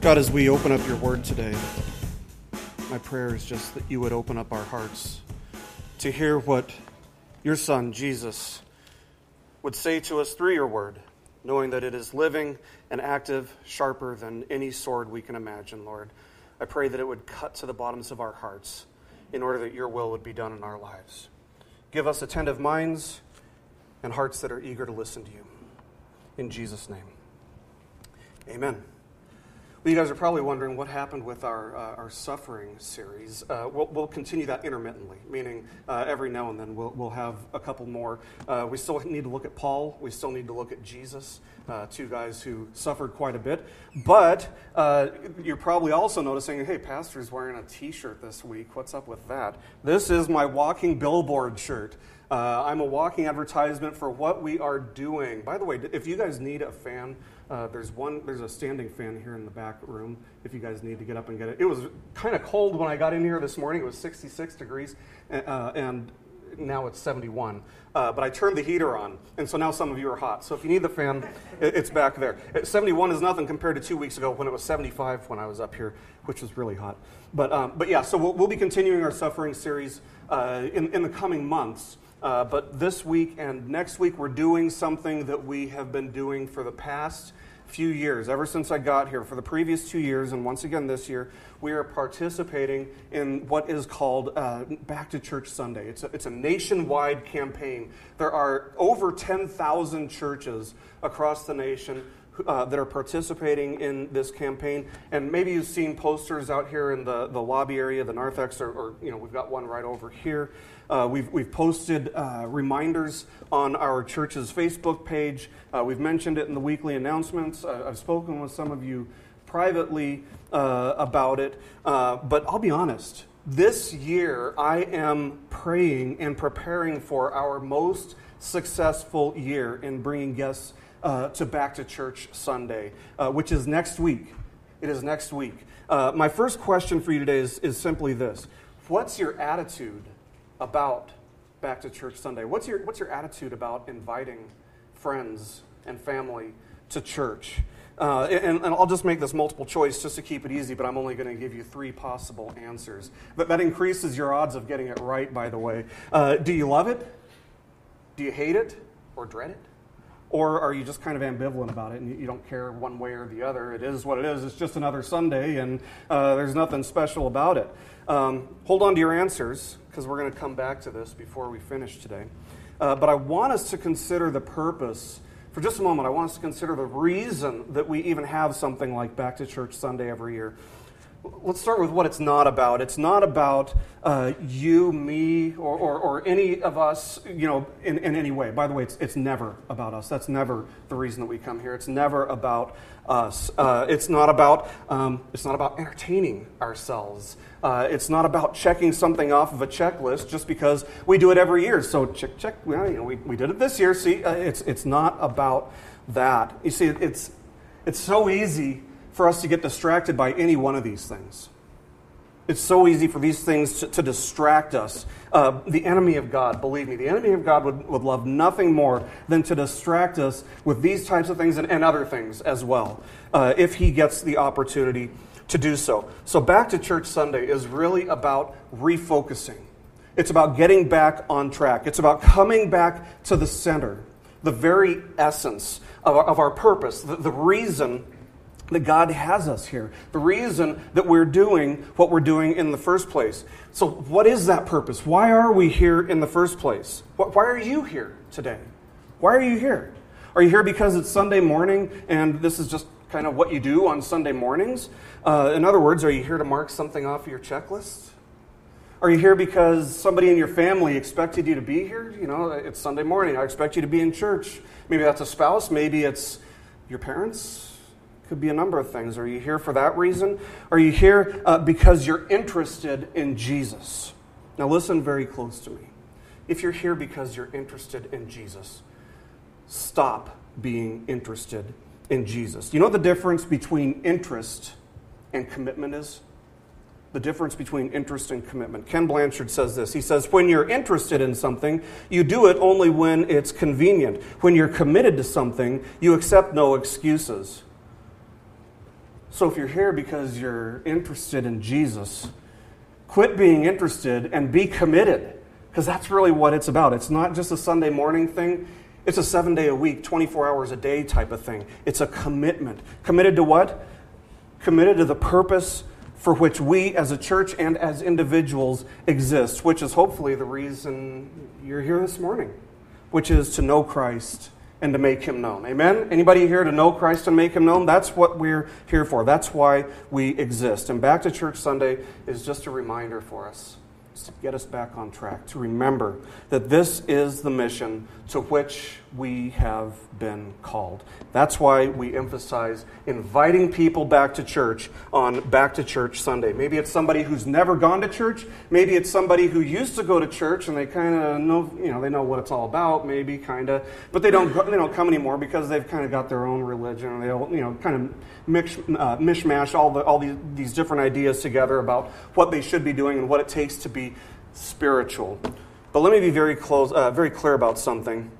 God, as we open up your word today, my prayer is just that you would open up our hearts to hear what your Son, Jesus, would say to us through your word, knowing that it is living and active, sharper than any sword we can imagine, Lord. I pray that it would cut to the bottoms of our hearts in order that your will would be done in our lives. Give us attentive minds and hearts that are eager to listen to you. In Jesus' name. Amen. Well, you guys are probably wondering what happened with our, uh, our suffering series. Uh, we'll, we'll, continue that intermittently, meaning uh, every now and then we'll, we'll have a couple more. Uh, we still need to look at Paul. We still need to look at Jesus, uh, two guys who suffered quite a bit. But uh, you're probably also noticing hey, Pastor's wearing a t shirt this week. What's up with that? This is my walking billboard shirt. I'm a walking advertisement for what we are doing. By the way, if you guys need a fan, uh, there's one. There's a standing fan here in the back room. If you guys need to get up and get it, it was kind of cold when I got in here this morning. It was 66 degrees, uh, and now it's 71. Uh, but I turned the heater on, and so now some of you are hot. So if you need the fan, it's back there. 71 is nothing compared to two weeks ago when it was 75 when I was up here, which was really hot. But um, but yeah, so we'll, we'll, be continuing our suffering series uh, in in the coming months. Uh, but this week and next week, we're doing something that we have been doing for the past few years, ever since I got here, for the previous two years, and once again this year, we are participating in what is called uh, Back to Church Sunday. It's a, it's a nationwide campaign. There are over 10,000 churches across the nation uh, that are participating in this campaign. And maybe you've seen posters out here in the, the lobby area, the narthex, or, or you know, we've got one right over here. Uh, we've, we've posted uh, reminders on our church's Facebook page. Uh, we've mentioned it in the weekly announcements. Uh, I've spoken with some of you privately uh, about it. Uh, but I'll be honest, this year I am praying and preparing for our most successful year in bringing guests to Back to Church Sunday, which is next week. It is next week. my first question for you today is, is simply this What's your attitude about Back to Church Sunday? What's your, what's your attitude about inviting friends and family to church? Uh, and, and, I'll just make this multiple choice just to keep it easy, but I'm only going to give you three possible answers. But that increases your odds of getting it right, by the way. Uh, do you love it? Do you hate it or dread it? Or are you just kind of ambivalent about it and you don't care one way or the other? It is what it is. It's just another Sunday and uh, there's nothing special about it. Um, hold on to your answers because we're going to come back to this before we finish today. Uh, but I want us to consider the purpose. For just a moment, I want us to consider the reason that we even have something like Back to Church Sunday every year let's start with what it's not about. It's not about uh, you, me, or, or, or, any of us, you know, in, in any way. By the way, it's, it's never about us. That's never the reason that we come here. It's never about us. Uh, it's not about um, it's not about entertaining ourselves. Uh, it's not about checking something off of a checklist just because we do it every year. So check, check. Well, you know, we, we did it this year. See, uh, it's it's not about that. You see, it's it's so easy for us to get distracted by any one of these things. It's so easy for these things to, to distract us. Uh, the enemy of God, believe me, the enemy of God would, would love nothing more than to distract us with these types of things and, and other things as well, uh, if he gets the opportunity to do so. So, Back to Church Sunday is really about refocusing. It's about getting back on track. It's about coming back to the center, the very essence of our, of our purpose, the, the reason that God has us here, the reason that we're doing what we're doing in the first place. So, what is that purpose? Why are we here in the first place? Why are you here today? Why are you here? Are you here because it's Sunday morning and this is just kind of what you do on Sunday mornings? Uh, in other words, are you here to mark something off your checklist? Are you here because somebody in your family expected you to be here? You know, it's Sunday morning. I expect you to be in church. Maybe that's a spouse. Maybe it's your parents could be a number of things. Are you here for that reason? Are you here uh, because you're interested in Jesus? Now, listen very close to me. If you're here because you're interested in Jesus, stop being interested in Jesus. You know the difference between interest and commitment is? The difference between interest and commitment. Ken Blanchard says this. He says, When you're interested in something, you do it only when it's convenient. When you're committed to something, you accept no excuses. So if you're here because you're interested in Jesus, quit being interested and be committed because that's really what it's about. It's not just a Sunday morning thing, it's a seven day a week, 24 hours a day type of thing. It's a commitment. Committed to what? Committed to the purpose for which we as a church and as individuals exist, which is hopefully the reason you're here this morning, which is to know Christ and to make him known. Amen? Anybody here to know Christ and make him known? That's what we're here for. That's why we exist. And Back to Church Sunday is just a reminder for us to get us back on track, to remember that this is the mission to which we have been called. That's why we emphasize inviting people back to church on Back to Church Sunday. Maybe it's somebody who's never gone to church. Maybe it's somebody who used to go to church and they kind of know, you know, they know what it's all about, maybe kind of, but they don't, go, they don't come anymore because they've kind of got their own religion. They, you know, kind of mix, uh, mishmash all the all these, these different ideas together about what they should be doing and what it takes to be spiritual. But let me be very close, uh, very clear about something.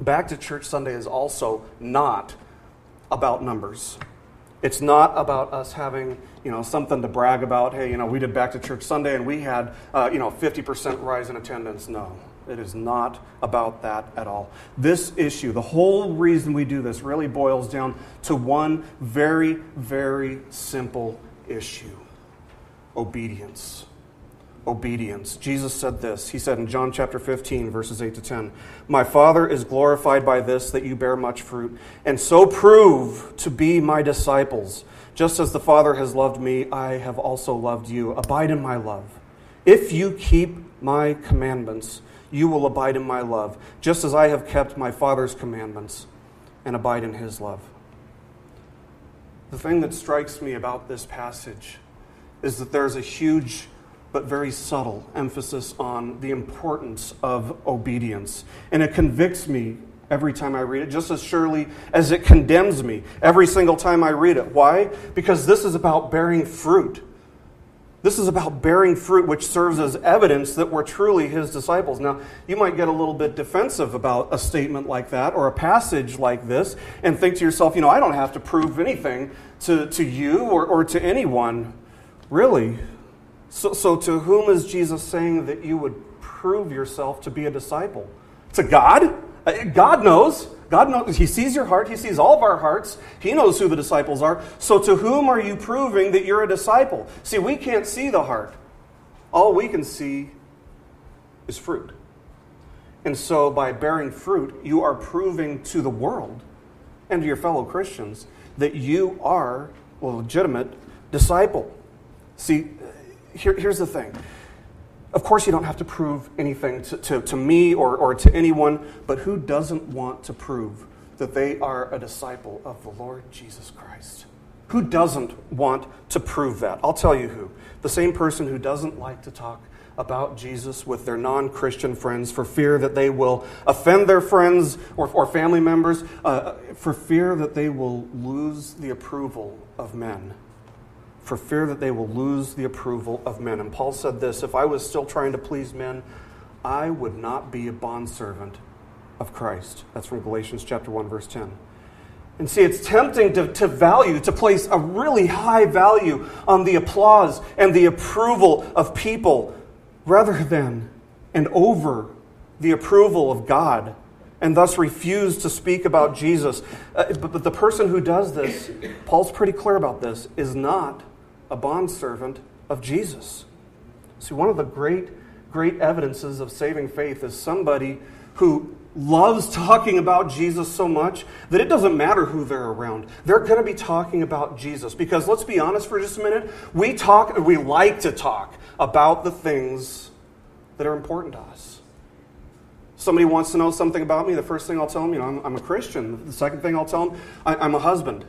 Back to Church Sunday is also not about numbers. It's not about us having, you know, something to brag about. Hey, you know, we did Back to Church Sunday and we had, uh, you know, 50% rise in attendance. No, it is not about that at all. This issue, the whole reason we do this, really boils down to one very, very simple issue obedience obedience. Jesus said this. He said in John chapter 15, verses 8 to 10 My Father is glorified by this, that you bear much fruit, and so prove to be my disciples. Just as the Father has loved me, I have also loved you. Abide in my love. If you keep my commandments, you will abide in my love, just as I have kept my Father's commandments and abide in his love. The thing that strikes me about this passage is that there's a huge but very subtle emphasis on the importance of obedience. And it convicts me every time I read it, just as surely as it condemns me every single time I read it. Why? Because this is about bearing fruit. This is about bearing fruit, which serves as evidence that we're truly his disciples. Now, you might get a little bit defensive about a statement like that or a passage like this and think to yourself, you know, I don't have to prove anything to, to you or, or to anyone. Really? So, so, to whom is Jesus saying that you would prove yourself to be a disciple? To God? Uh, God knows. God knows. He sees your heart. He sees all of our hearts. He knows who the disciples are. So, to whom are you proving that you're a disciple? See, we can't see the heart. All we can see is fruit. And so, by bearing fruit, you are proving to the world and to your fellow Christians that you are a legitimate disciple. See, here, here's the thing. Of course, you don't have to prove anything to, to, to me or, or to anyone, but who doesn't want to prove that they are a disciple of the Lord Jesus Christ? Who doesn't want to prove that? I'll tell you who. The same person who doesn't like to talk about Jesus with their non Christian friends for fear that they will offend their friends or, or family members, uh, for fear that they will lose the approval of men for fear that they will lose the approval of men. And Paul said this If I was still trying to please men, I would not be a bondservant of Christ. That's from Galatians chapter 1, verse 10. And see, it's tempting to, to value, to place a really high value on the applause and the approval of people rather than and over the approval of God and thus refuse to speak about Jesus. Uh, but, but the person who does this, Paul's pretty clear about this, is not a bondservant of Jesus. See, one of the great, great evidences of saving faith is somebody who loves talking about Jesus so much that it doesn't matter who they're around. They're going to be talking about Jesus because let's be honest for just a minute, we talk we like to talk about the things that are important to us. Somebody wants to know something about me, the first thing I'll tell them, you know, I'm, I'm a Christian. The second thing I'll tell them, I, I'm a husband.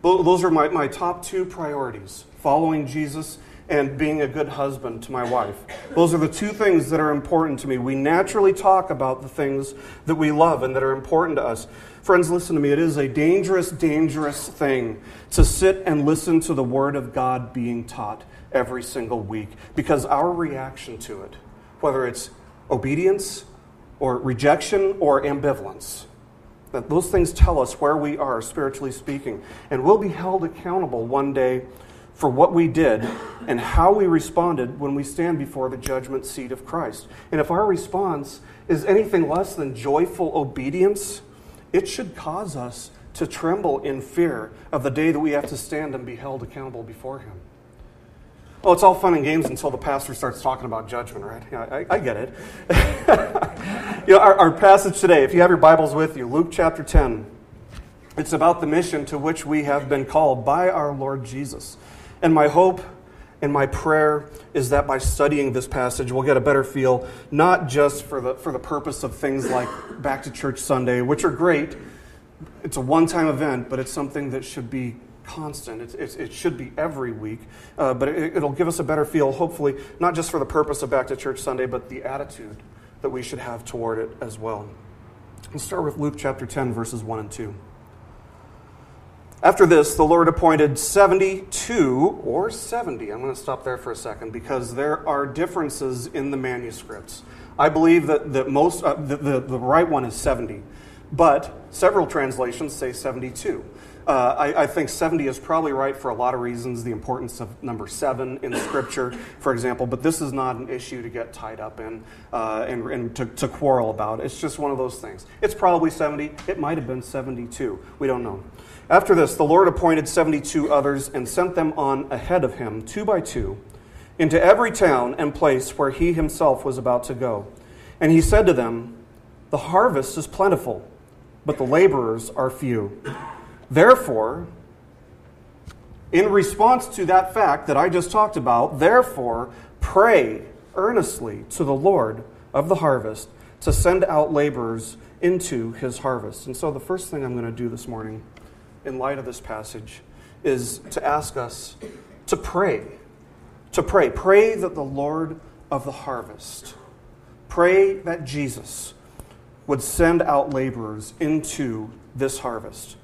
Those are my, my top two priorities following Jesus and being a good husband to my wife. Those are the two things that are important to me. We naturally talk about the things that we love and that are important to us. Friends, listen to me. It is a dangerous, dangerous thing to sit and listen to the Word of God being taught every single week because our reaction to it, whether it's obedience or rejection or ambivalence, That those things tell us where we are, spiritually speaking. And we'll be held accountable one day for what we did and how we responded when we stand before the judgment seat of Christ. And if our response is anything less than joyful obedience, it should cause us to tremble in fear of the day that we have to stand and be held accountable before Him. Oh, it's all fun and games until the pastor starts talking about judgment, right? Yeah, I, I get it. you know, our, our passage today, if you have your Bibles with you, Luke chapter 10, it's about the mission to which we have been called by our Lord Jesus. And my hope and my prayer is that by studying this passage, we'll get a better feel, not just for the, for the purpose of things like Back to Church Sunday, which are great. It's a one time event, but it's something that should be constant. It's, it's, it should be every week. Uh, but it, it'll give us a better feel, hopefully, not just for the purpose of Back to Church Sunday, but the attitude that we should have toward it as well. Let's start with Luke chapter 10, verses 1 and 2. After this, the Lord appointed 72 or 70. I'm going to stop there for a second because there are differences in the manuscripts. I believe that, that most, uh, the, the, the right one is 70, but several translations say 72. Uh, I, I, think 70 is probably right for a lot of reasons, the importance of number seven in Scripture, for example, but this is not an issue to get tied up in uh, and, and to, to, quarrel about. It's just one of those things. It's probably 70. It might have been 72. We don't know. After this, the Lord appointed 72 others and sent them on ahead of him, two by two, into every town and place where he himself was about to go. And he said to them, The harvest is plentiful, but the laborers are few. Therefore, in response to that fact that I just talked about, therefore, pray earnestly to the Lord of the harvest to send out laborers into his harvest. And so, the first thing I'm going to do this morning, in light of this passage, is to ask us to pray. To pray. Pray that the Lord of the harvest, pray that Jesus would send out laborers into this harvest.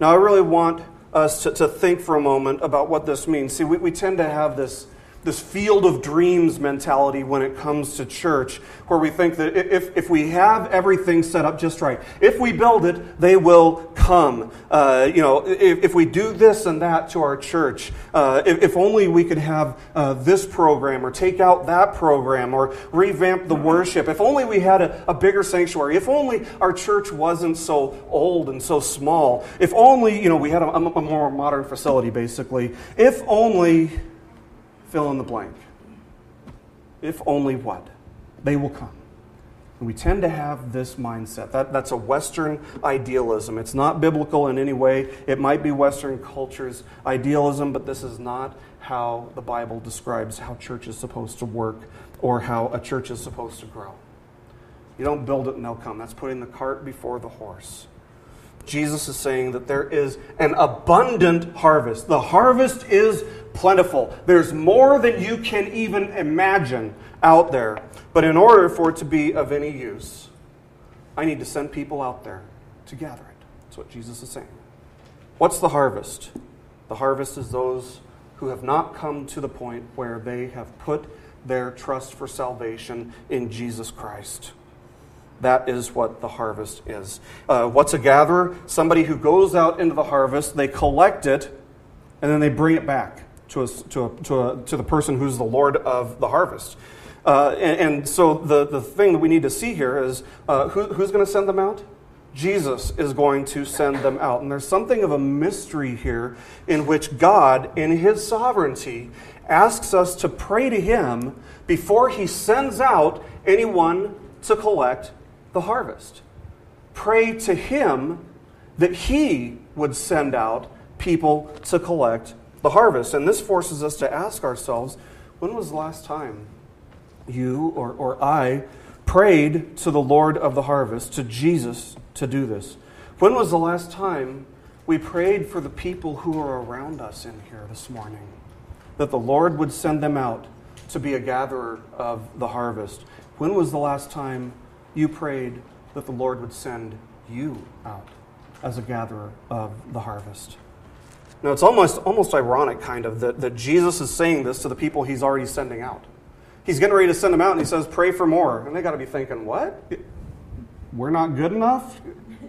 Now, I really want us to, to think for a moment about what this means. See, we, we tend to have this this field of dreams mentality when it comes to church, where we think that if, if we have everything set up just right, if we build it, they will come. Uh, you know, if, if, we do this and that to our church, uh, if, if, only we could have uh, this program or take out that program or revamp the worship, if only we had a, a bigger sanctuary, if only our church wasn't so old and so small, if only, you know, we had a, a more modern facility, basically, if only fill in the blank. If only what? They will come. And we tend to have this mindset. That, that's a Western idealism. It's not biblical in any way. It might be Western culture's idealism, but this is not how the Bible describes how church is supposed to work or how a church is supposed to grow. You don't build it and they'll come. That's putting the cart before the horse. Jesus is saying that there is an abundant harvest. The harvest is plentiful. There's more than you can even imagine out there. But in order for it to be of any use, I need to send people out there to gather it. That's what Jesus is saying. What's the harvest? The harvest is those who have not come to the point where they have put their trust for salvation in Jesus Christ. That is what the harvest is. Uh, what's a gatherer? Somebody who goes out into the harvest, they collect it, and then they bring it back to, a, to, a, to, a, to the person who's the Lord of the harvest. Uh, and, and, so the, the thing that we need to see here is uh, who, who's going to send them out? Jesus is going to send them out. And there's something of a mystery here in which God, in his sovereignty, asks us to pray to him before he sends out anyone to collect the harvest. Pray to him that he would send out people to collect the harvest. And this forces us to ask ourselves when was the last time you or, or I prayed to the Lord of the harvest, to Jesus, to do this? When was the last time we prayed for the people who are around us in here this morning? That the Lord would send them out to be a gatherer of the harvest. When was the last time you prayed that the Lord would send you out as a gatherer of the harvest? Now, it's almost, almost ironic, kind of, that, that Jesus is saying this to the people he's already sending out. He's getting ready to send them out, and he says, Pray for more. And they got to be thinking, What? We're not good enough?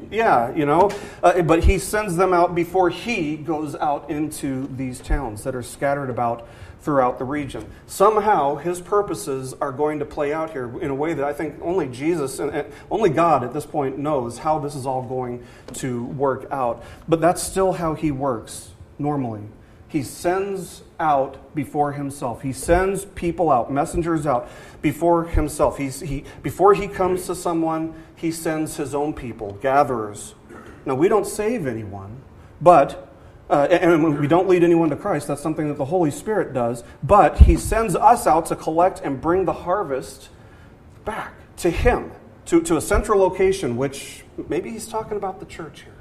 Yeah, you know, uh, but he sends them out before he goes out into these towns that are scattered about throughout the region. Somehow, his purposes are going to play out here in a way that I think only Jesus and only God at this point knows how this is all going to work out. But that's still how he works normally. He sends out before himself. He sends people out, messengers out before himself. He's, he, before he comes to someone, he sends his own people, gatherers. Now, we don't save anyone, but uh, and we don't lead anyone to Christ. That's something that the Holy Spirit does. But He sends us out to collect and bring the harvest back to Him, to, to a central location, which maybe He's talking about the church here.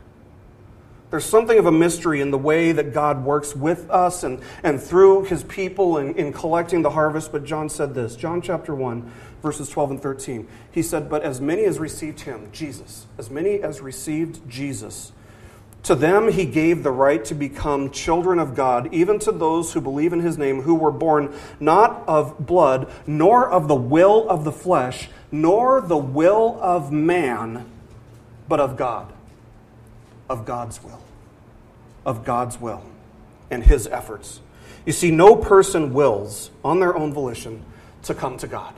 There's something of a mystery in the way that God works with us and, and through His people in, in collecting the harvest. But John said this John chapter 1, verses 12 and 13. He said, But as many as received Him, Jesus, as many as received Jesus, to them he gave the right to become children of God, even to those who believe in his name, who were born not of blood, nor of the will of the flesh, nor the will of man, but of God. Of God's will. Of God's will and his efforts. You see, no person wills, on their own volition, to come to God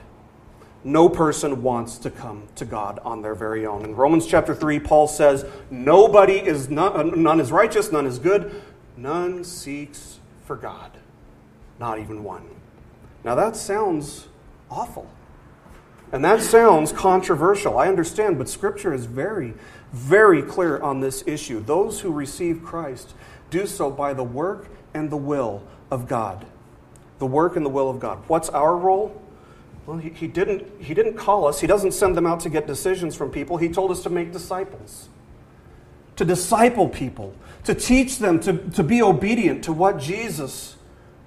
no person wants to come to God on their very own. In Romans chapter 3, Paul says, Nobody is, none, none is righteous, none is good, none seeks for God, not even one. Now that sounds awful. And that sounds controversial. I understand, but Scripture is very, very clear on this issue. Those who receive Christ do so by the work and the will of God. The work and the will of God. What's our role? Well, he, he, didn't, he didn't call us, he doesn't send them out to get decisions from people. He told us to make disciples, to disciple people, to teach them to, to be obedient to what Jesus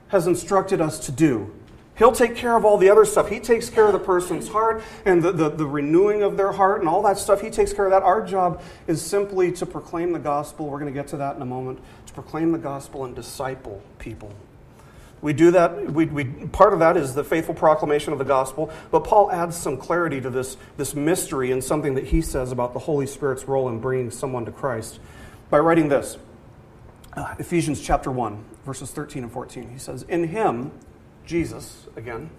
has instructed us to do. He'll take care of all the other stuff. He takes care of the person's heart and the, the, the, renewing of their heart and all that stuff. He takes care of that. Our job is simply to proclaim the gospel. We're going to get to that in a moment. To proclaim the gospel and disciple people. We do that, we, we, part of that is the faithful proclamation of the gospel, but Paul adds some clarity to this, this mystery and something that he says about the Holy Spirit's role in bringing someone to Christ by writing this uh, Ephesians chapter 1, verses 13 and 14. He says, In him, Jesus, again,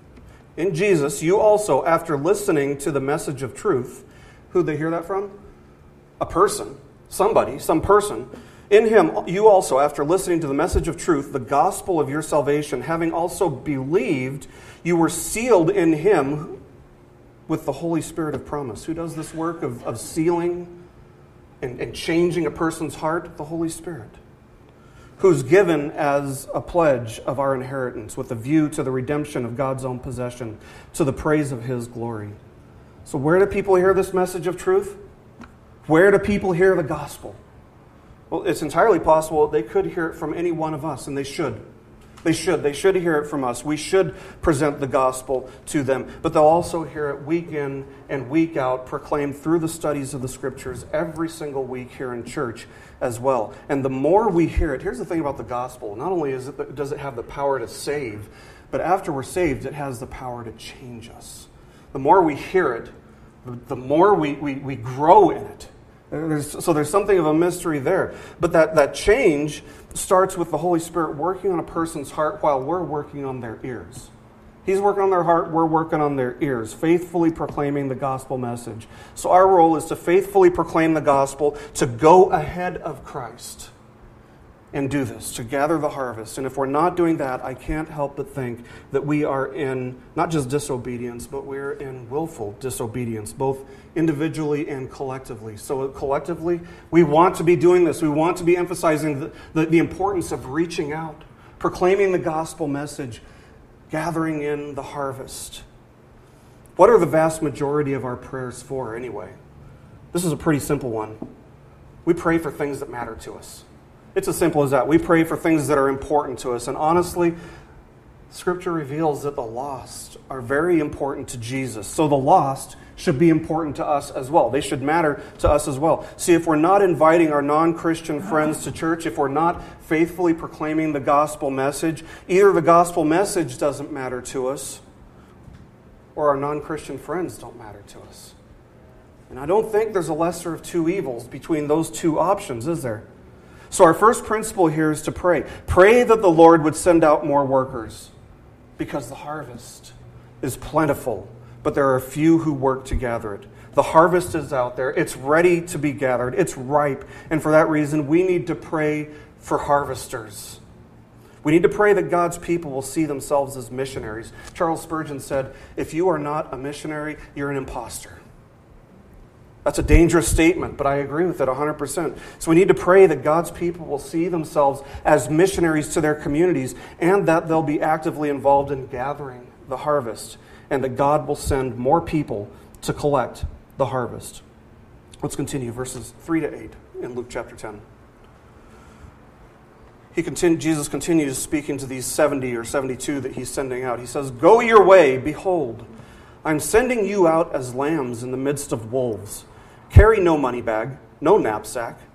in Jesus, you also, after listening to the message of truth, who they hear that from? A person, somebody, some person in him, you also, after listening to the message of truth, the gospel of your salvation, having also believed, you were sealed in him with the Holy Spirit of promise. Who does this work of, of sealing and, and changing a person's heart? The Holy Spirit. Who's given as a pledge of our inheritance with a view to the redemption of God's own possession, to the praise of his glory. So, where do people hear this message of truth? Where do people hear the gospel? Well, it's entirely possible they could hear it from any one of us, and they should. They should. They should hear it from us. We should present the gospel to them. But they'll also hear it week in and week out, proclaimed through the studies of the scriptures every single week here in church as well. And the more we hear it, here's the thing about the gospel not only is it, does it have the power to save, but after we're saved, it has the power to change us. The more we hear it, the more we, we, we grow in it. There's, so there's something of a mystery there. But that, that change starts with the Holy Spirit working on a person's heart while we're working on their ears. He's working on their heart, we're working on their ears, faithfully proclaiming the gospel message. So our role is to faithfully proclaim the gospel, to go ahead of Christ and do this, to gather the harvest. And if we're not doing that, I can't help but think that we are in not just disobedience, but we're in willful disobedience, both individually and collectively. So, collectively, we want to be doing this. We want to be emphasizing the, the, the importance of reaching out, proclaiming the gospel message, gathering in the harvest. What are the vast majority of our prayers for, anyway? This is a pretty simple one. We pray for things that matter to us. It's as simple as that. We pray for things that are important to us. And honestly, Scripture reveals that the lost are very important to Jesus. So the lost should be important to us as well. They should matter to us as well. See, if we're not inviting our non Christian friends to church, if we're not faithfully proclaiming the gospel message, either the gospel message doesn't matter to us or our non Christian friends don't matter to us. And I don't think there's a lesser of two evils between those two options, is there? So, our first principle here is to pray. Pray that the Lord would send out more workers because the harvest is plentiful, but there are a few who work to gather it. The harvest is out there, it's ready to be gathered, it's ripe. And for that reason, we need to pray for harvesters. We need to pray that God's people will see themselves as missionaries. Charles Spurgeon said, If you are not a missionary, you're an impostor. That's a dangerous statement, but I agree with it 100%. So we need to pray that God's people will see themselves as missionaries to their communities and that they'll be actively involved in gathering the harvest and that God will send more people to collect the harvest. Let's continue verses 3 to 8 in Luke chapter 10. He continu- Jesus continues speaking to these 70 or 72 that he's sending out. He says, Go your way, behold, I'm sending you out as lambs in the midst of wolves. Carry no money bag, no knapsack,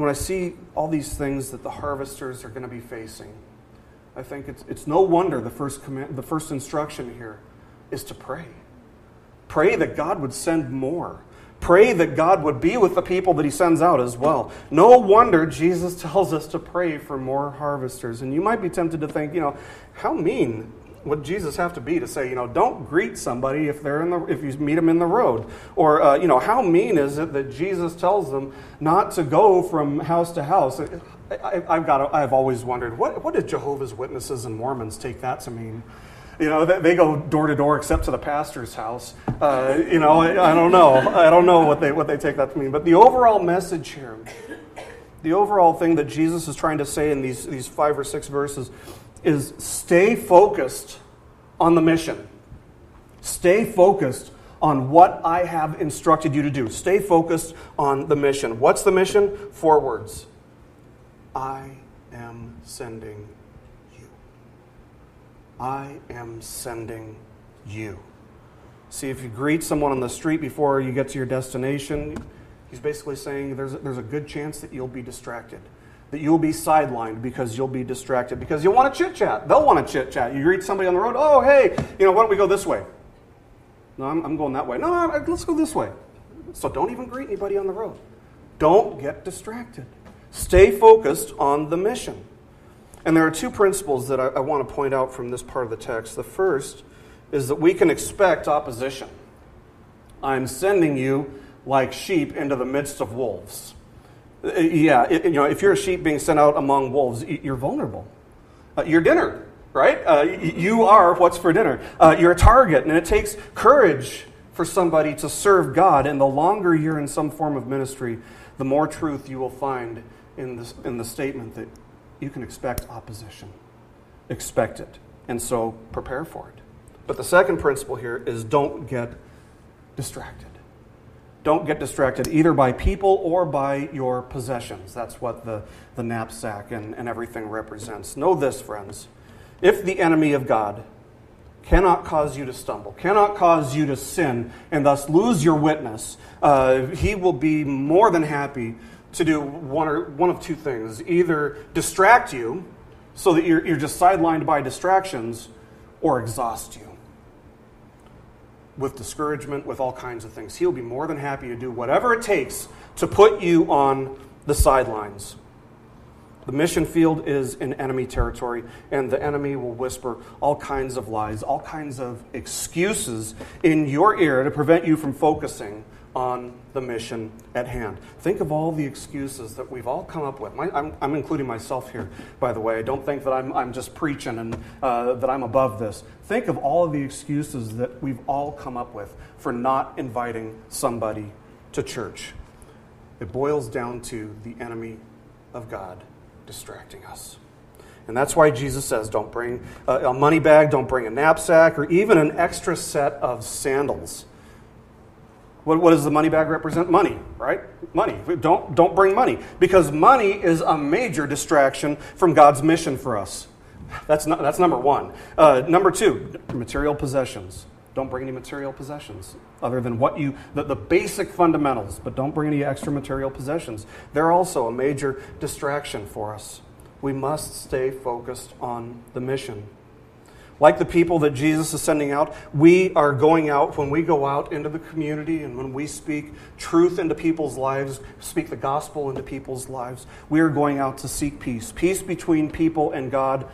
when I see all these things that the harvesters are going to be facing, I think it's, it's no wonder the first, command, the first instruction here is to pray. Pray that God would send more. Pray that God would be with the people that He sends out as well. No wonder Jesus tells us to pray for more harvesters. And you might be tempted to think, you know, how mean would Jesus have to be to say, you know, don't greet somebody if they're in the if you meet them in the road, or uh, you know, how mean is it that Jesus tells them not to go from house to house? I, have got I've always wondered what what did Jehovah's Witnesses and Mormons take that to mean? You know, they, go door to door except to the pastor's house. Uh, you know, I, I don't know. I don't know what they what they take that to mean. But the overall message here, the overall thing that Jesus is trying to say in these these five or six verses is stay focused on the mission. Stay focused on what I have instructed you to do. Stay focused on the mission. What's the mission? Four words I am sending you. I am sending you. See, if you greet someone on the street before you get to your destination, he's basically saying there's a, there's a good chance that you'll be distracted that you'll be sidelined because you'll be distracted because you'll want to chit chat. They'll want to chit chat. You greet somebody on the road, oh, hey, you know, why don't we go this way? No, I'm, I'm going that way. No, no, let's go this way. So don't even greet anybody on the road. Don't get distracted. Stay focused on the mission. And there are two principles that I, I want to point out from this part of the text. The first is that we can expect opposition. I'm sending you like sheep into the midst of wolves. Uh, yeah, it, you know, if you're a sheep being sent out among wolves, you're vulnerable. Uh, your dinner, right? Uh, you are what's for dinner. Uh, you're a target, and it takes courage for somebody to serve God. And the longer you're in some form of ministry, the more truth you will find in, this, in the statement that you can expect opposition. Expect it. And so prepare for it. But the second principle here is don't get distracted. Don't get distracted either by people or by your possessions. That's what the, the knapsack and, and everything represents. Know this, friends. If the enemy of God cannot cause you to stumble, cannot cause you to sin, and thus lose your witness, uh, he will be more than happy to do one, or, one of two things either distract you so that you're, you're just sidelined by distractions, or exhaust you with discouragement, with all kinds of things. He'll be more than happy to do whatever it takes to put you on the sidelines. The mission field is in enemy territory, and the enemy will whisper all kinds of lies, all kinds of excuses in your ear to prevent you from focusing on the mission at hand. Think of all the excuses that we've all come up with. My, I'm, I'm, including myself here, by the way. I don't think that I'm, I'm just preaching and uh, that I'm above this. Think of all of the excuses that we've all come up with for not inviting somebody to church. It boils down to the enemy of God distracting us. And that's why Jesus says don't bring a money bag, don't bring a knapsack, or even an extra set of sandals What, what does the money bag represent? Money, right? Money. Don't, don't bring money because money is a major distraction from God's mission for us. That's, that's number one. Uh, number two, material possessions. Don't bring any material possessions other than what you, the, the basic fundamentals, but don't bring any extra material possessions. They're also a major distraction for us. We must stay focused on the mission. Like the people that Jesus is sending out, we are going out when we go out into the community and when we speak truth into people's lives, speak the gospel into people's lives. We are going out to seek peace peace between people and God,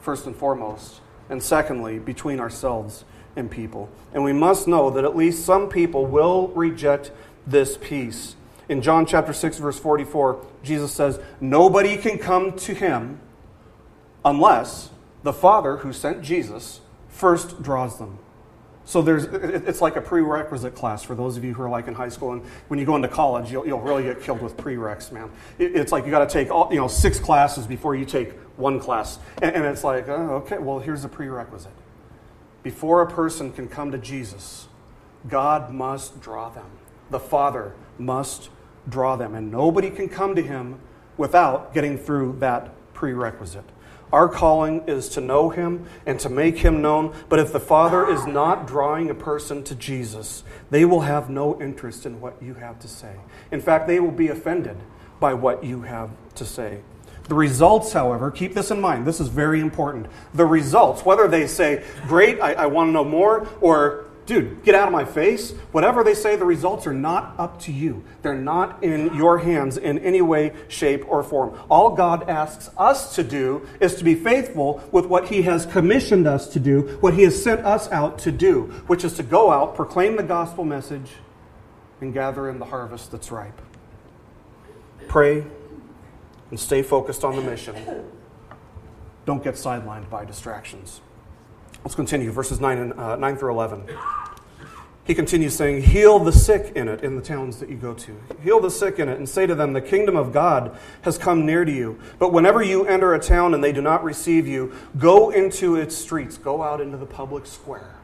first and foremost, and secondly, between ourselves and people. And we must know that at least some people will reject this peace. In John chapter 6 verse 44, Jesus says, "Nobody can come to him unless the Father who sent Jesus first draws them. So there's, it's like a prerequisite class for those of you who are like in high school, and when you go into college, you'll, you'll really get killed with prereqs, man. It's like you got to take all, you know six classes before you take one class, and, and it's like, oh, okay, well here's the prerequisite. Before a person can come to Jesus, God must draw them. The Father must draw them, and nobody can come to Him without getting through that prerequisite. Our calling is to know him and to make him known. But if the Father is not drawing a person to Jesus, they will have no interest in what you have to say. In fact, they will be offended by what you have to say. The results, however, keep this in mind. This is very important. The results, whether they say, Great, I, I want to know more, or dude, get out of my face. Whatever they say, the results are not up to you. They're not in your hands in any way, shape, or form. All God asks us to do is to be faithful with what He has commissioned us to do, what He has sent us out to do, which is to go out, proclaim the gospel message, and gather in the harvest that's ripe. Pray and stay focused on the mission. Don't get sidelined by distractions. Let's continue, verses 9, and, uh, 9 through 11. He continues saying, Heal the sick in it, in the towns that you go to. Heal the sick in it, and say to them, The kingdom of God has come near to you. But whenever you enter a town and they do not receive you, go into its streets, go out into the public square,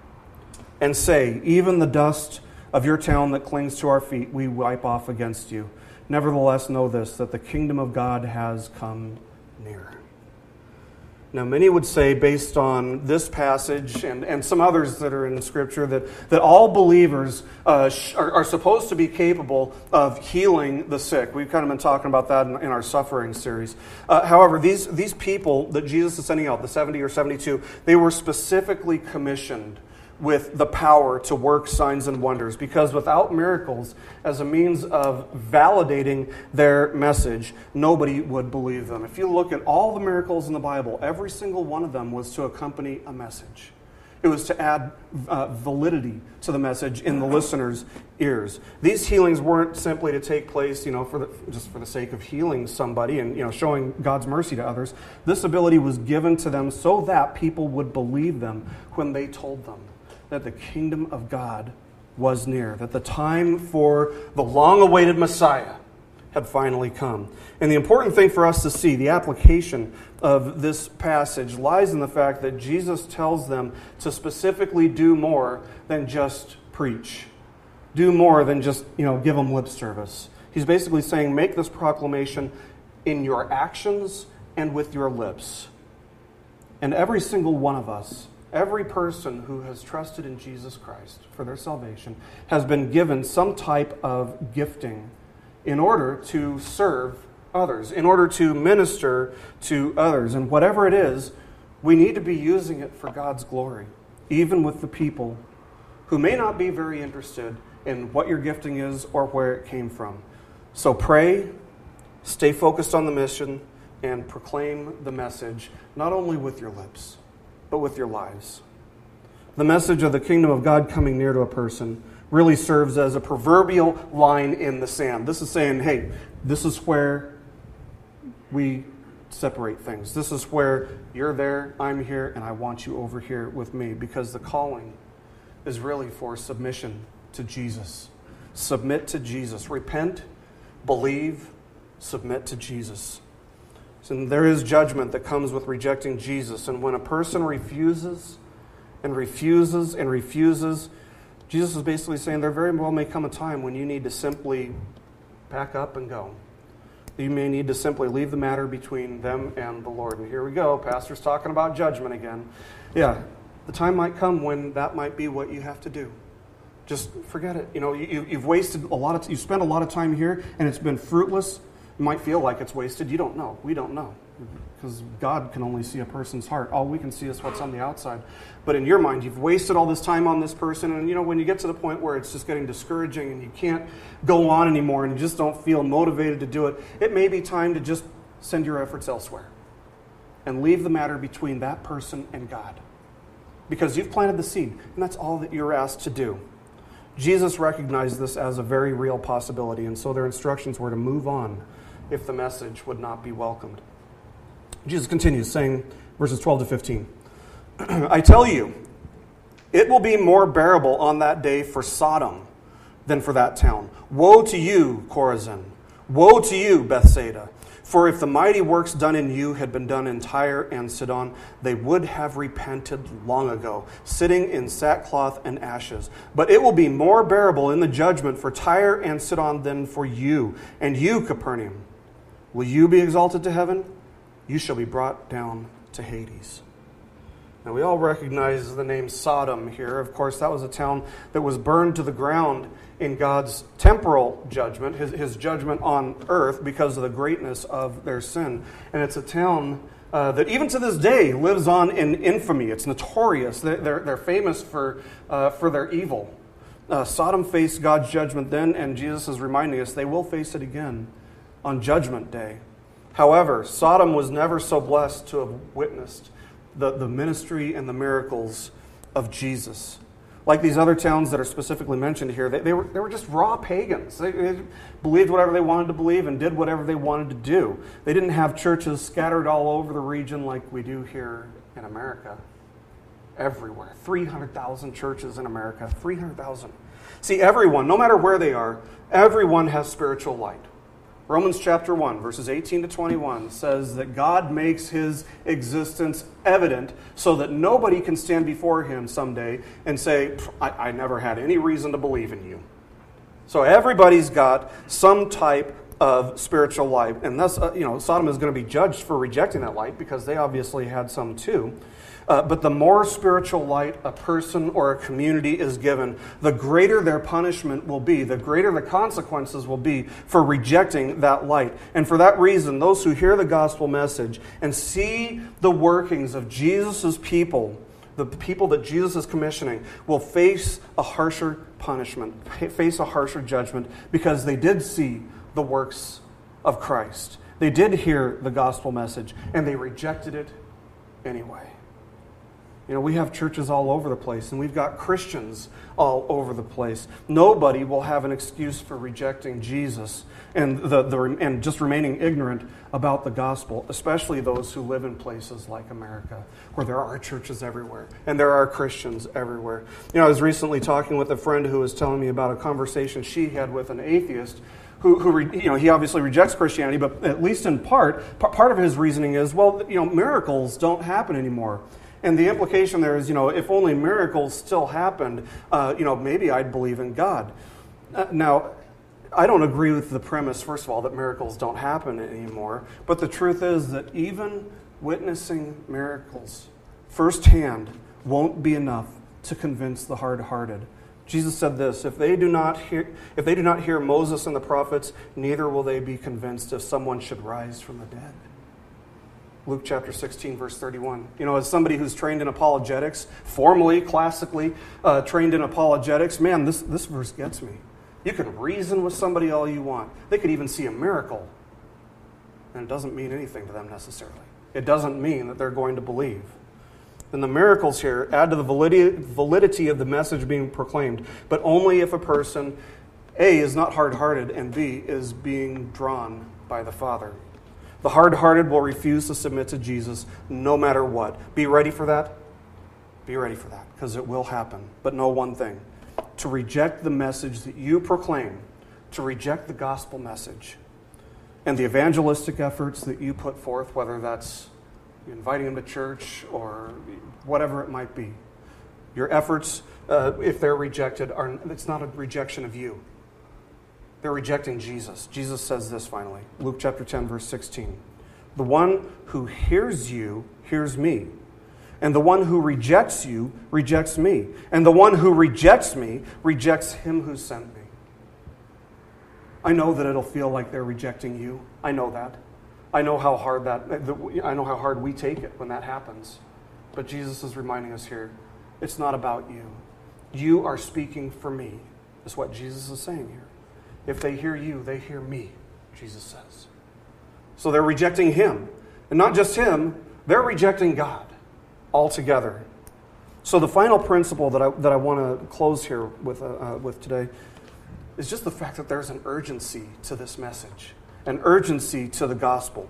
and say, Even the dust of your town that clings to our feet, we wipe off against you. Nevertheless, know this, that the kingdom of God has come near. Now, many would say, based on this passage and, and some others that are in Scripture, that, that all believers uh, are, are, supposed to be capable of healing the sick. We've kind of been talking about that in, in our suffering series. Uh, however, these, these people that Jesus is sending out, the 70 or 72, they were specifically commissioned with the power to work signs and wonders because without miracles as a means of validating their message, nobody would believe them. If you look at all the miracles in the Bible, every single one of them was to accompany a message. It was to add uh, validity to the message in the listener's ears. These healings weren't simply to take place, you know, for the, just for the sake of healing somebody and you know showing God's mercy to others. This ability was given to them so that people would believe them when they told them that the kingdom of God was near, that the time for the long awaited Messiah had finally come. And the important thing for us to see, the application of this passage, lies in the fact that Jesus tells them to specifically do more than just preach, do more than just you know, give them lip service. He's basically saying, make this proclamation in your actions and with your lips. And every single one of us Every person who has trusted in Jesus Christ for their salvation has been given some type of gifting in order to serve others, in order to minister to others. And whatever it is, we need to be using it for God's glory, even with the people who may not be very interested in what your gifting is or where it came from. So pray, stay focused on the mission, and proclaim the message, not only with your lips but with your lives. The message of the kingdom of God coming near to a person really serves as a proverbial line in the sand. This is saying, hey, this is where we separate things. This is where you're there, I'm here, and I want you over here with me because the calling is really for submission to Jesus. Submit to Jesus. Repent, believe, submit to Jesus. And there is judgment that comes with rejecting Jesus. And when a person refuses and refuses and refuses, Jesus is basically saying there very well may come a time when you need to simply pack up and go. You may need to simply leave the matter between them and the Lord. And here we go. Pastor's talking about judgment again. Yeah, the time might come when that might be what you have to do. Just forget it. You know, you, have wasted a lot of, you spent a lot of time here and it's been fruitless. Might feel like it's wasted. You don't know. We don't know because God can only see a person's heart. All we can see is what's on the outside. But in your mind, you've wasted all this time on this person, and you know when you get to the point where it's just getting discouraging and you can't go on anymore, and you just don't feel motivated to do it, it may be time to just send your efforts elsewhere and leave the matter between that person and God, because you've planted the seed, and that's all that you're asked to do. Jesus recognized this as a very real possibility, and so their instructions were to move on if the message would not be welcomed. Jesus continues, saying, verses 12 to 15 I tell you, it will be more bearable on that day for Sodom than for that town. Woe to you, Chorazin! Woe to you, Bethsaida! For if the mighty works done in you had been done in Tyre and Sidon, they would have repented long ago, sitting in sackcloth and ashes. But it will be more bearable in the judgment for Tyre and Sidon than for you. And you, Capernaum, will you be exalted to heaven? you shall be brought down to Hades. Now, we all recognize the name Sodom here. Of course, that was a town that was burned to the ground in God's temporal judgment, his, his judgment on earth, because of the greatness of their sin. And it's a town uh, that even to this day lives on in infamy. It's notorious. They're, they're, they're famous for, uh, for their evil. Uh, Sodom faced God's judgment then, and Jesus is reminding us they will face it again on Judgment Day. However, Sodom was never so blessed to have witnessed the, the ministry and the miracles of Jesus. Like these other towns that are specifically mentioned here, they, they, were, they were just raw pagans. They, they believed whatever they wanted to believe and did whatever they wanted to do. They didn't have churches scattered all over the region like we do here in America. Everywhere. 300,000 churches in America. 300,000. See, everyone, no matter where they are, everyone has spiritual light. Romans chapter 1, verses 18 to 21 says that God makes his existence evident so that nobody can stand before him someday and say, I, I never had any reason to believe in you. So everybody's got some type of spiritual light. And thus, uh, you know, Sodom is going to be judged for rejecting that light because they obviously had some too. Uh, but the more spiritual light a person or a community is given, the greater their punishment will be, the greater the consequences will be for rejecting that light. And for that reason, those who hear the gospel message and see the workings of Jesus' people, the people that Jesus is commissioning, will face a harsher punishment, face a harsher judgment, because they did see the works of Christ. They did hear the gospel message, and they rejected it anyway. You know, we have churches all over the place, and we've got Christians all over the place. Nobody will have an excuse for rejecting Jesus and, the, the, and just remaining ignorant about the gospel, especially those who live in places like America, where there are churches everywhere and there are Christians everywhere. You know, I was recently talking with a friend who was telling me about a conversation she had with an atheist who, who you know, he obviously rejects Christianity, but at least in part, part of his reasoning is, well, you know, miracles don't happen anymore. And the implication there is, you know, if only miracles still happened, uh, you know, maybe I'd believe in God. Uh, now, I don't agree with the premise, first of all, that miracles don't happen anymore. But the truth is that even witnessing miracles firsthand won't be enough to convince the hard hearted. Jesus said this if they, do not hear, if they do not hear Moses and the prophets, neither will they be convinced if someone should rise from the dead. Luke chapter 16, verse 31. You know, as somebody who's trained in apologetics, formally, classically uh, trained in apologetics, man, this, this verse gets me. You can reason with somebody all you want. They could even see a miracle, and it doesn't mean anything to them necessarily. It doesn't mean that they're going to believe. And the miracles here add to the validity, validity of the message being proclaimed, but only if a person, A, is not hard hearted, and B, is being drawn by the Father. The hard hearted will refuse to submit to Jesus no matter what. Be ready for that. Be ready for that because it will happen. But know one thing to reject the message that you proclaim, to reject the gospel message, and the evangelistic efforts that you put forth, whether that's inviting them to church or whatever it might be, your efforts uh, if they're rejected, are, it's not a rejection of you. They're rejecting Jesus. Jesus says this finally Luke chapter 10, verse 16. The one who hears you hears me. And the one who rejects you rejects me. And the one who rejects me rejects him who sent me. I know that it'll feel like they're rejecting you. I know that. I know how hard that I know how hard we take it when that happens. But Jesus is reminding us here, it's not about you. You are speaking for me. Is what Jesus is saying here. If they hear you, they hear me, Jesus says. So they're rejecting him. And not just him, they're rejecting God altogether. So the final principle that I, that I want to close here with, uh, uh, with today is just the fact that there's an urgency to this message, an urgency to the gospel.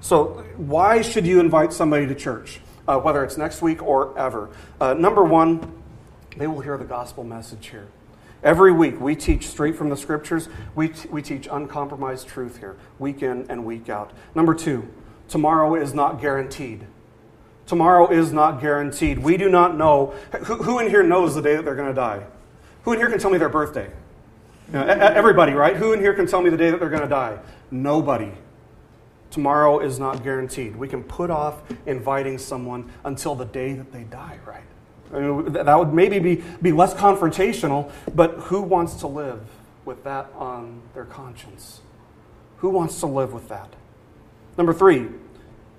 So, why should you invite somebody to church, uh, whether it's next week or ever? Uh, number one, they will hear the gospel message here. Every week, we teach straight from the scriptures. We, t- we teach uncompromised truth here, week in and week out. Number two, tomorrow is not guaranteed. Tomorrow is not guaranteed. We do not know. Who, who in here knows the day that they're going to die? Who in here can tell me their birthday? You know, everybody, right? Who in here can tell me the day that they're going to die? Nobody. Tomorrow is not guaranteed. We can put off inviting someone until the day that they die, right? I mean, that would maybe be, be less confrontational, but who wants to live with that on their conscience? Who wants to live with that? Number three,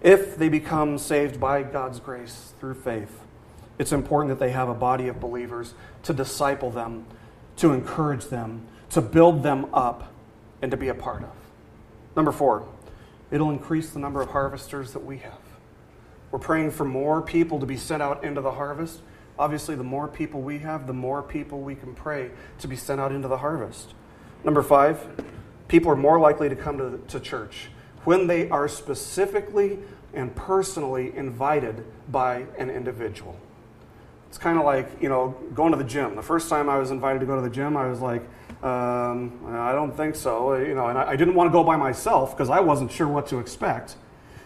if they become saved by God's grace through faith, it's important that they have a body of believers to disciple them, to encourage them, to build them up, and to be a part of. Number four, it'll increase the number of harvesters that we have. We're praying for more people to be sent out into the harvest. Obviously, the more people we have, the more people we can pray to be sent out into the harvest. Number five, people are more likely to come to, to church when they are specifically and personally invited by an individual. It's kind of like, you know, going to the gym. The first time I was invited to go to the gym, I was like, um, I don't think so. You know, and I, I didn't want to go by myself because I wasn't sure what to expect.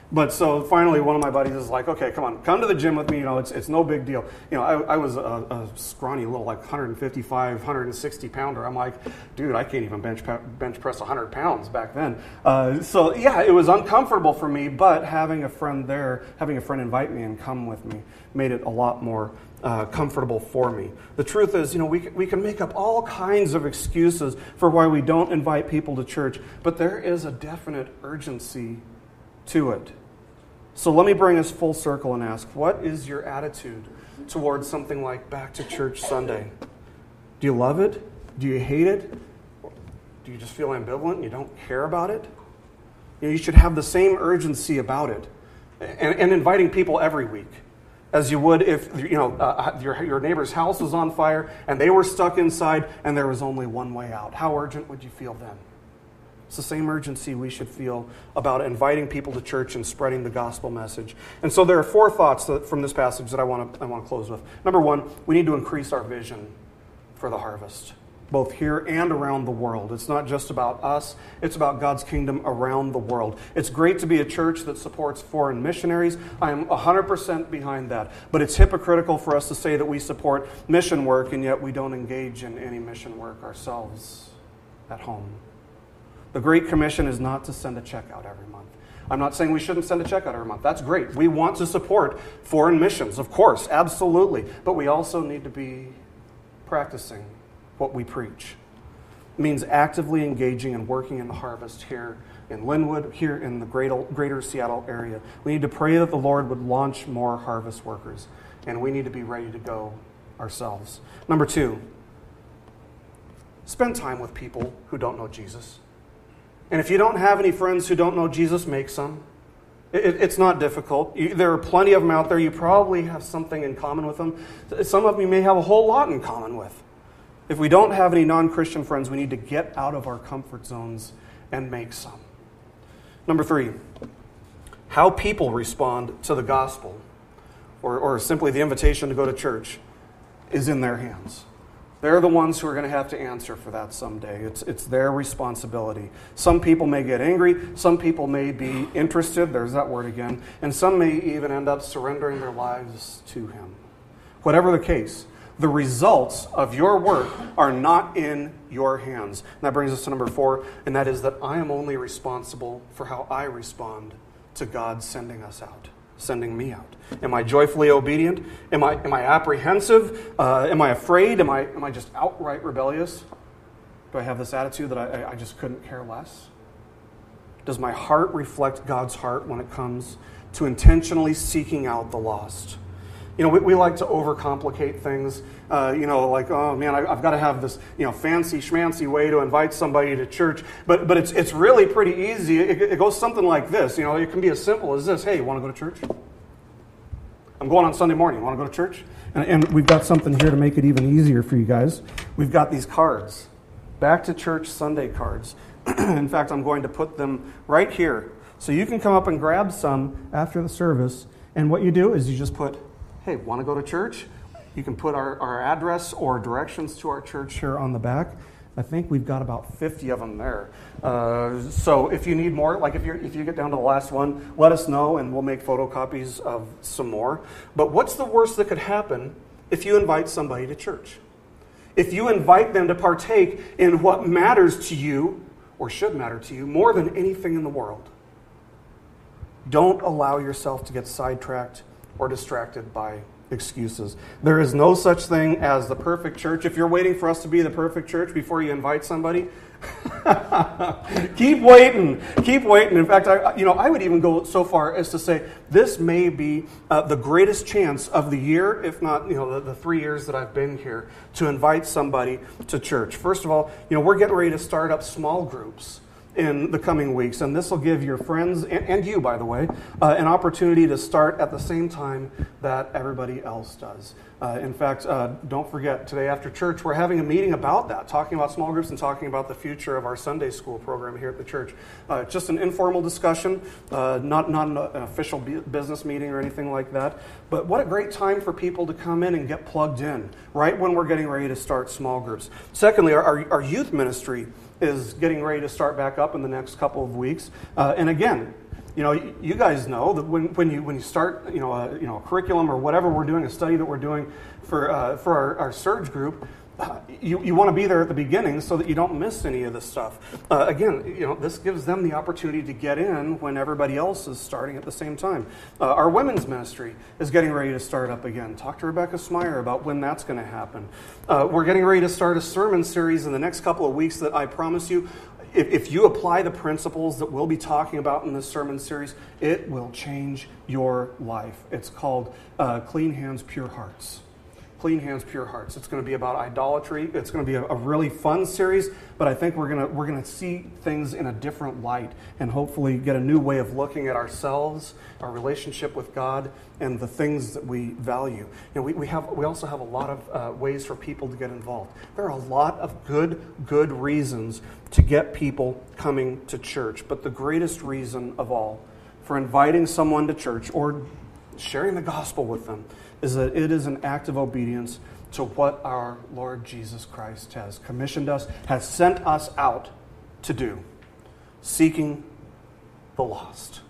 But so finally, one of my buddies is like, okay, come on, come to the gym with me. You know, it's, it's no big deal. You know, I, I was a, a, scrawny little, like 155, 160 pounder. I'm like, dude, I can't even bench, bench press 100 pounds back then. Uh, so yeah, it was uncomfortable for me, but having a friend there, having a friend invite me and come with me, made it a lot more uh, comfortable for me. The truth is, you know, we, we can make up all kinds of excuses for why we don't invite people to church, but there is a definite urgency to it. So let me bring us full circle and ask what is your attitude towards something like Back to Church Sunday? Do you love it? Do you hate it? Do you just feel ambivalent you don't care about it? You, know, you should have the same urgency about it and, and, inviting people every week as you would if you know uh, uh, your, your neighbor's house was on fire and they were stuck inside and there was only one way out. How urgent would you feel then? It's the same urgency we should feel about inviting people to church and spreading the gospel message. And so there are four thoughts that, from this passage that I want, to, I want to close with. Number one, we need to increase our vision for the harvest, both here and around the world. It's not just about us, it's about God's kingdom around the world. It's great to be a church that supports foreign missionaries. I am 100% behind that. But it's hypocritical for us to say that we support mission work and yet we don't engage in any mission work ourselves at home. The Great Commission is not to send a check out every month. I'm not saying we shouldn't send a check out every month. That's great. We want to support foreign missions, of course, absolutely. But we also need to be practicing what we preach. It means actively engaging and working in the harvest here in Lynnwood, here in the greater Seattle area. We need to pray that the Lord would launch more harvest workers, and we need to be ready to go ourselves. Number two, spend time with people who don't know Jesus. And if you don't have any friends who don't know Jesus, make some. It, it's not difficult. You, there are plenty of them out there. You probably have something in common with them. Some of them you may have a whole lot in common with. If we don't have any non Christian friends, we need to get out of our comfort zones and make some. Number three, how people respond to the gospel or, or simply the invitation to go to church is in their hands. They're the ones who are going to have to answer for that someday. It's, it's their responsibility. Some people may get angry. Some people may be interested. There's that word again. And some may even end up surrendering their lives to Him. Whatever the case, The results of your work are not in your hands. And that brings us to number four, and that is that I am only responsible for how I respond to God sending us out, sending me out. Am I joyfully obedient? Am I, am I apprehensive? Uh, am I afraid? Am I, am I just outright rebellious? Do I have this attitude that I, I just couldn't care less? Does my heart reflect God's heart when it comes to intentionally seeking out the lost? You know, we, we like to overcomplicate things. Uh, you know, like, oh man, I, have got to have this, you know, fancy schmancy way to invite somebody to church. But, but it's, it's really pretty easy. It, it goes something like this. You know, it can be as simple as this Hey, you want to go to church? I'm going on Sunday morning. You want to go to church? And, and we've got something here to make it even easier for you guys. We've got these cards Back to Church Sunday cards. In fact, I'm going to put them right here. So you can come up and grab some after the service. And what you do is you just put hey, want to go to church? You can put our, our address or directions to our church here on the back. I think we've got about 50 of them there. Uh, so if you need more, like if, you if you get down to the last one, let us know and we'll make photocopies of some more. But what's the worst that could happen if you invite somebody to church? If you invite them to partake in what matters to you, or should matter to you, more than anything in the world, don't allow yourself to get sidetracked or distracted by excuses. There is no such thing as the perfect church. If you're waiting for us to be the perfect church before you invite somebody, keep waiting. Keep waiting. In fact, I, you know, I would even go so far as to say this may be uh, the greatest chance of the year, if not, you know, the, the three years that I've been here, to invite somebody to church. First of all, you know, we're getting ready to start up small groups in the coming weeks. And this will give your friends, and, and you, by the way, uh, an opportunity to start at the same time that everybody else does. Uh, in fact, uh, don't forget, today after church, we're having a meeting about that, talking about small groups and talking about the future of our Sunday school program here at the church. Uh, just an informal discussion, uh, not, not an official business meeting or anything like that. But what a great time for people to come in and get plugged in right when we're getting ready to start small groups. Secondly, our, our, our youth ministry is getting ready to start back up in the next couple of weeks. Uh, and again, you know, you guys know that when, when, you, when you start, you know, a, you know, a curriculum or whatever we're doing, a study that we're doing for, uh, for our, our surge group, you, you want to be there at the beginning so that you don't miss any of this stuff. Uh, again, you know, this gives them the opportunity to get in when everybody else is starting at the same time. Uh, our women's ministry is getting ready to start up again. Talk to Rebecca Smyer about when that's going to happen. Uh, we're getting ready to start a sermon series in the next couple of weeks that I promise you if, if, you apply the principles that we'll be talking about in this sermon series, it will change your life. It's called uh, Clean Hands, Pure Hearts. Clean Hands, Pure Hearts. It's going to be about idolatry. It's going to be a, a really fun series, but I think we're going to, we're going to see things in a different light and hopefully get a new way of looking at ourselves, our relationship with God, and the things that we value. You know, we, we, have, we also have a lot of uh, ways for people to get involved. There are a lot of good, good reasons to get people coming to church, but the greatest reason of all for inviting someone to church or sharing the gospel with them is that it is an act of obedience to what our Lord Jesus Christ has commissioned us, has sent us out to do, seeking the lost.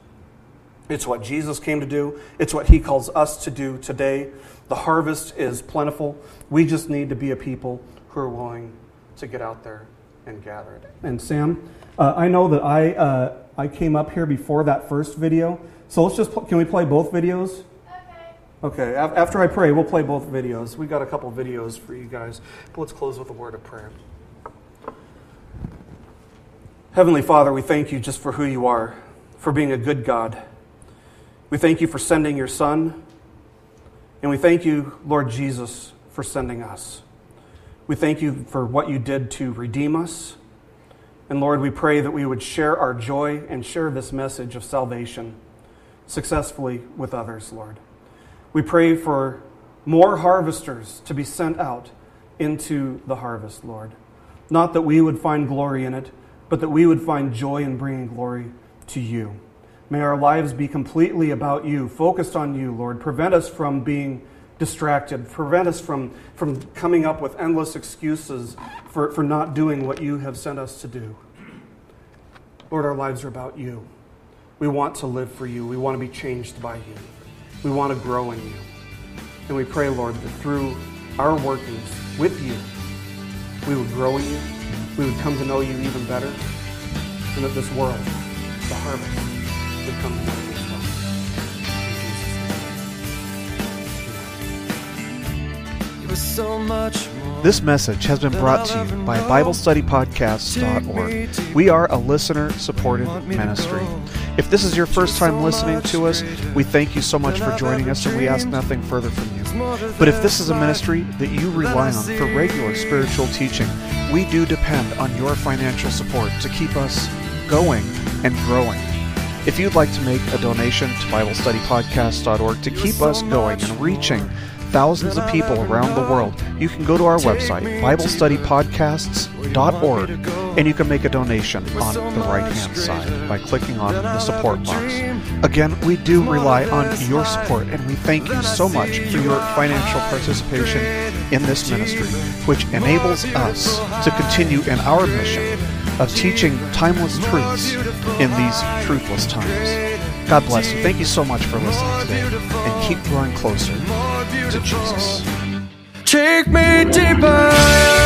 It's what Jesus came to do, it's what he calls us to do today. The harvest is plentiful. We just need to be a people who are willing to get out there and gather it. And Sam, uh, I know that I, uh, I came up here before that first video. So let's just, can we play both videos? Okay, after I pray, we'll play both videos. We got a couple videos for you guys. But let's close with a word of prayer. Heavenly Father, we thank you just for who you are, for being a good God. We thank you for sending your Son. And we thank you, Lord Jesus, for sending us. We thank you for what you did to redeem us. And Lord, we pray that we would share our joy and share this message of salvation successfully with others, Lord. We pray for more harvesters to be sent out into the harvest, Lord. Not that we would find glory in it, but that we would find joy in bringing glory to you. May our lives be completely about you, focused on you, Lord. Prevent us from being distracted. Prevent us from, from coming up with endless excuses for, for not doing what you have sent us to do. Lord, our lives are about you. We want to live for you. We want to be changed by you. We want to grow in you. And we pray, Lord, that through our workings with you, we would grow in you, we would come to know you even better, and that this world, the harvest, would come to know you. In Jesus' name. so more. This message has been brought to you by BibleStudyPodcasts.org. We are a listener supported ministry. If this is your first time listening to us, we thank you so much for joining us and we ask nothing further from you. But if this is a ministry that you rely on for regular spiritual teaching, we do depend on your financial support to keep us going and growing. If you'd like to make a donation to BibleStudyPodcasts.org to keep us going and reaching thousands of people around the world, you can go to our website, BibleStudyPodcasts.org, and you can make a donation on the right hand side by clicking on the support box. Again, we do rely on your support, and we thank you so much for your financial participation in this ministry, which enables us to continue in our mission of teaching timeless truths in these truthless times. God bless you. Thank you so much for listening today, and keep growing closer beautiful. Take me deeper.